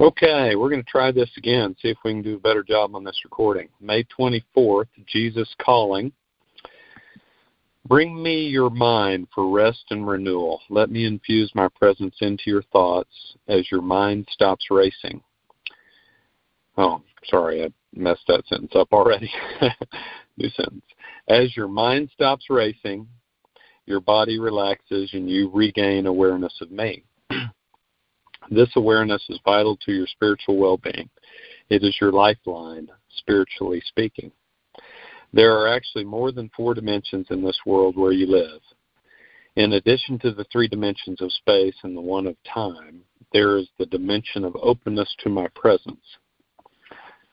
Okay, we're going to try this again, see if we can do a better job on this recording. May 24th, Jesus Calling. Bring me your mind for rest and renewal. Let me infuse my presence into your thoughts as your mind stops racing. Oh, sorry, I messed that sentence up already. New sentence. As your mind stops racing, your body relaxes and you regain awareness of me. This awareness is vital to your spiritual well being. It is your lifeline, spiritually speaking. There are actually more than four dimensions in this world where you live. In addition to the three dimensions of space and the one of time, there is the dimension of openness to my presence.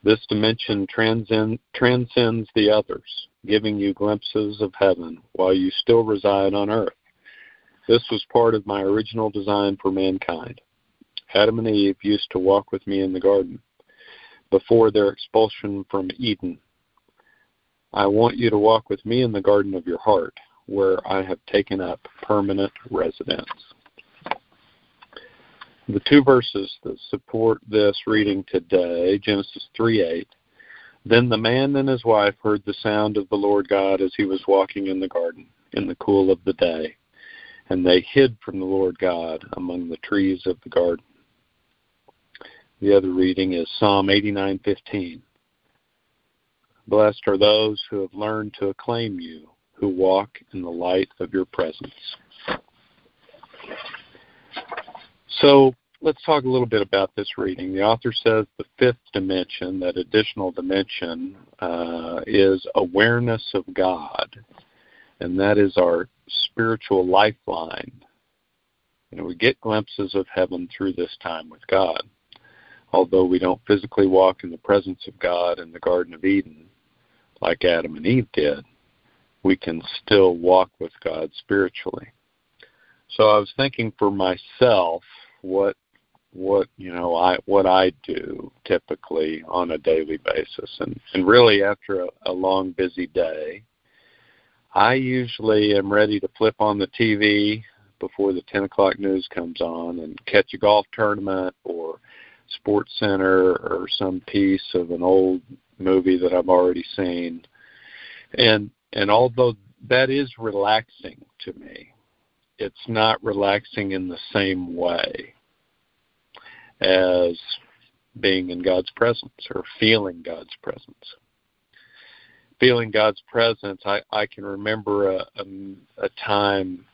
This dimension transcend, transcends the others, giving you glimpses of heaven while you still reside on earth. This was part of my original design for mankind. Adam and Eve used to walk with me in the garden before their expulsion from Eden. I want you to walk with me in the garden of your heart, where I have taken up permanent residence. The two verses that support this reading today, Genesis 3 8. Then the man and his wife heard the sound of the Lord God as he was walking in the garden in the cool of the day, and they hid from the Lord God among the trees of the garden. The other reading is Psalm 89:15. Blessed are those who have learned to acclaim you, who walk in the light of your presence. So let's talk a little bit about this reading. The author says the fifth dimension, that additional dimension, uh, is awareness of God, and that is our spiritual lifeline. Know, we get glimpses of heaven through this time with God although we don't physically walk in the presence of God in the Garden of Eden like Adam and Eve did, we can still walk with God spiritually. So I was thinking for myself what what you know I what I do typically on a daily basis and and really after a, a long busy day I usually am ready to flip on the TV before the 10 o'clock news comes on and catch a golf tournament SportsCenter or some piece of an old movie that I've already seen. And and although that is relaxing to me, it's not relaxing in the same way as being in God's presence or feeling God's presence. Feeling God's presence, I, I can remember a, a, a time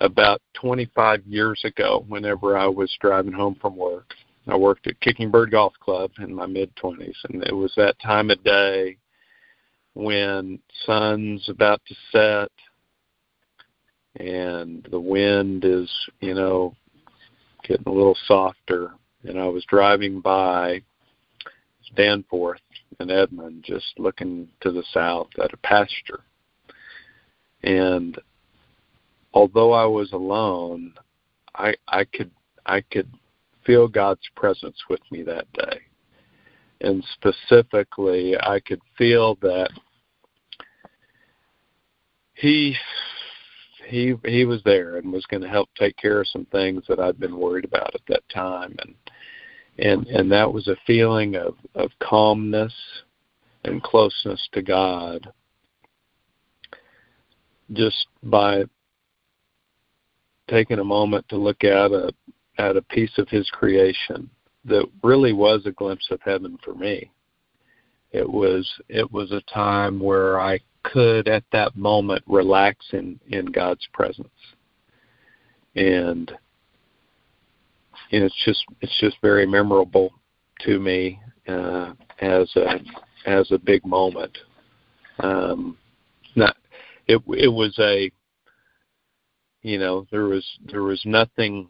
about 25 years ago whenever I was driving home from work I worked at Kickingbird Golf Club in my mid 20s, and it was that time of day when sun's about to set and the wind is, you know, getting a little softer. And I was driving by Danforth and Edmond, just looking to the south at a pasture. And although I was alone, I I could I could feel God's presence with me that day. And specifically, I could feel that he he he was there and was going to help take care of some things that I'd been worried about at that time and and and that was a feeling of of calmness and closeness to God just by taking a moment to look at a at a piece of his creation that really was a glimpse of heaven for me. It was it was a time where I could at that moment relax in in God's presence. And you know, it's just it's just very memorable to me uh, as a as a big moment. Um, not it it was a you know there was there was nothing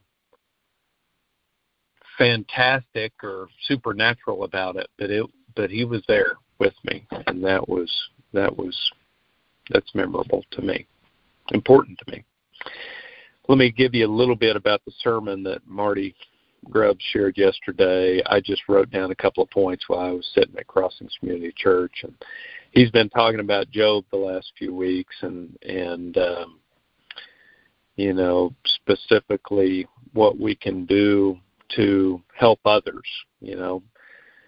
fantastic or supernatural about it, but it but he was there with me, and that was that was that's memorable to me, important to me. Let me give you a little bit about the sermon that Marty Grubb shared yesterday. I just wrote down a couple of points while I was sitting at Crossings Community Church, and he's been talking about Job the last few weeks, and and um, you know specifically what we can do to help others. You know,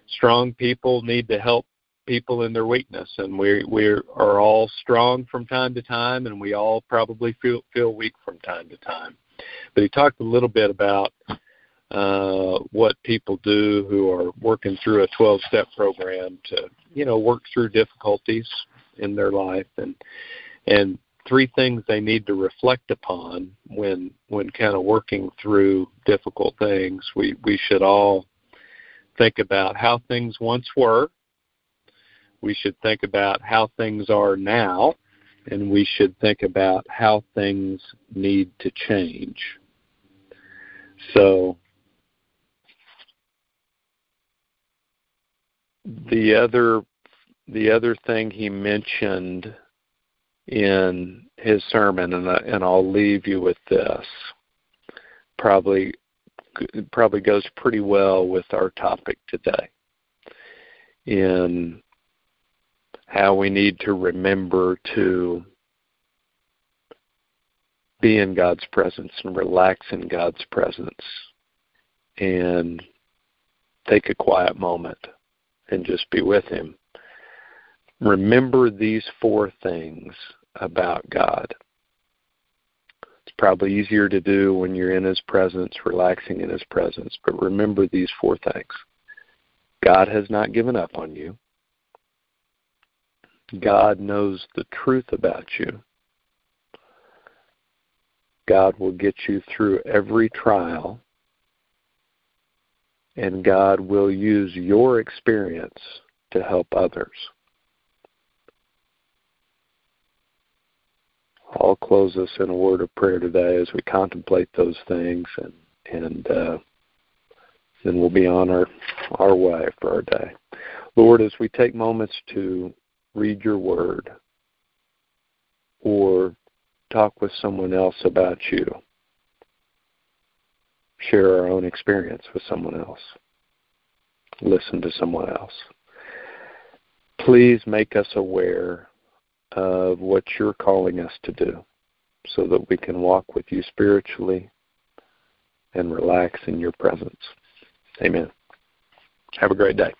strong people need to help people in their weakness, and we we are all strong from time to time, and we all probably feel feel weak from time to time. But he talked a little bit about uh, what people do who are working through a 12 step program to you know work through difficulties in their life and and three things they need to reflect upon when when kind of working through difficult things. We we should all think about how things once were. We should think about how things are now and we should think about how things need to change. So the other the other thing he mentioned in his sermon, and, I, and I'll leave you with this. Probably probably goes pretty well with our topic today. In how we need to remember to be in God's presence and relax in God's presence and take a quiet moment and just be with Him. Remember these four things about God. It's probably easier to do when you're in His presence, relaxing in His presence, but remember these four things. God has not given up on you. God knows the truth about you. God will get you through every trial and God will use your experience to help others. I'll close us in a word of prayer today as we contemplate those things, and and uh, then we'll be on our our way for our day. Lord, as we take moments to read Your Word or talk with someone else about You, share our own experience with someone else, listen to someone else. Please make us aware of what you're calling us to do so that we can walk with you spiritually and relax in your presence. Amen. Have a great day.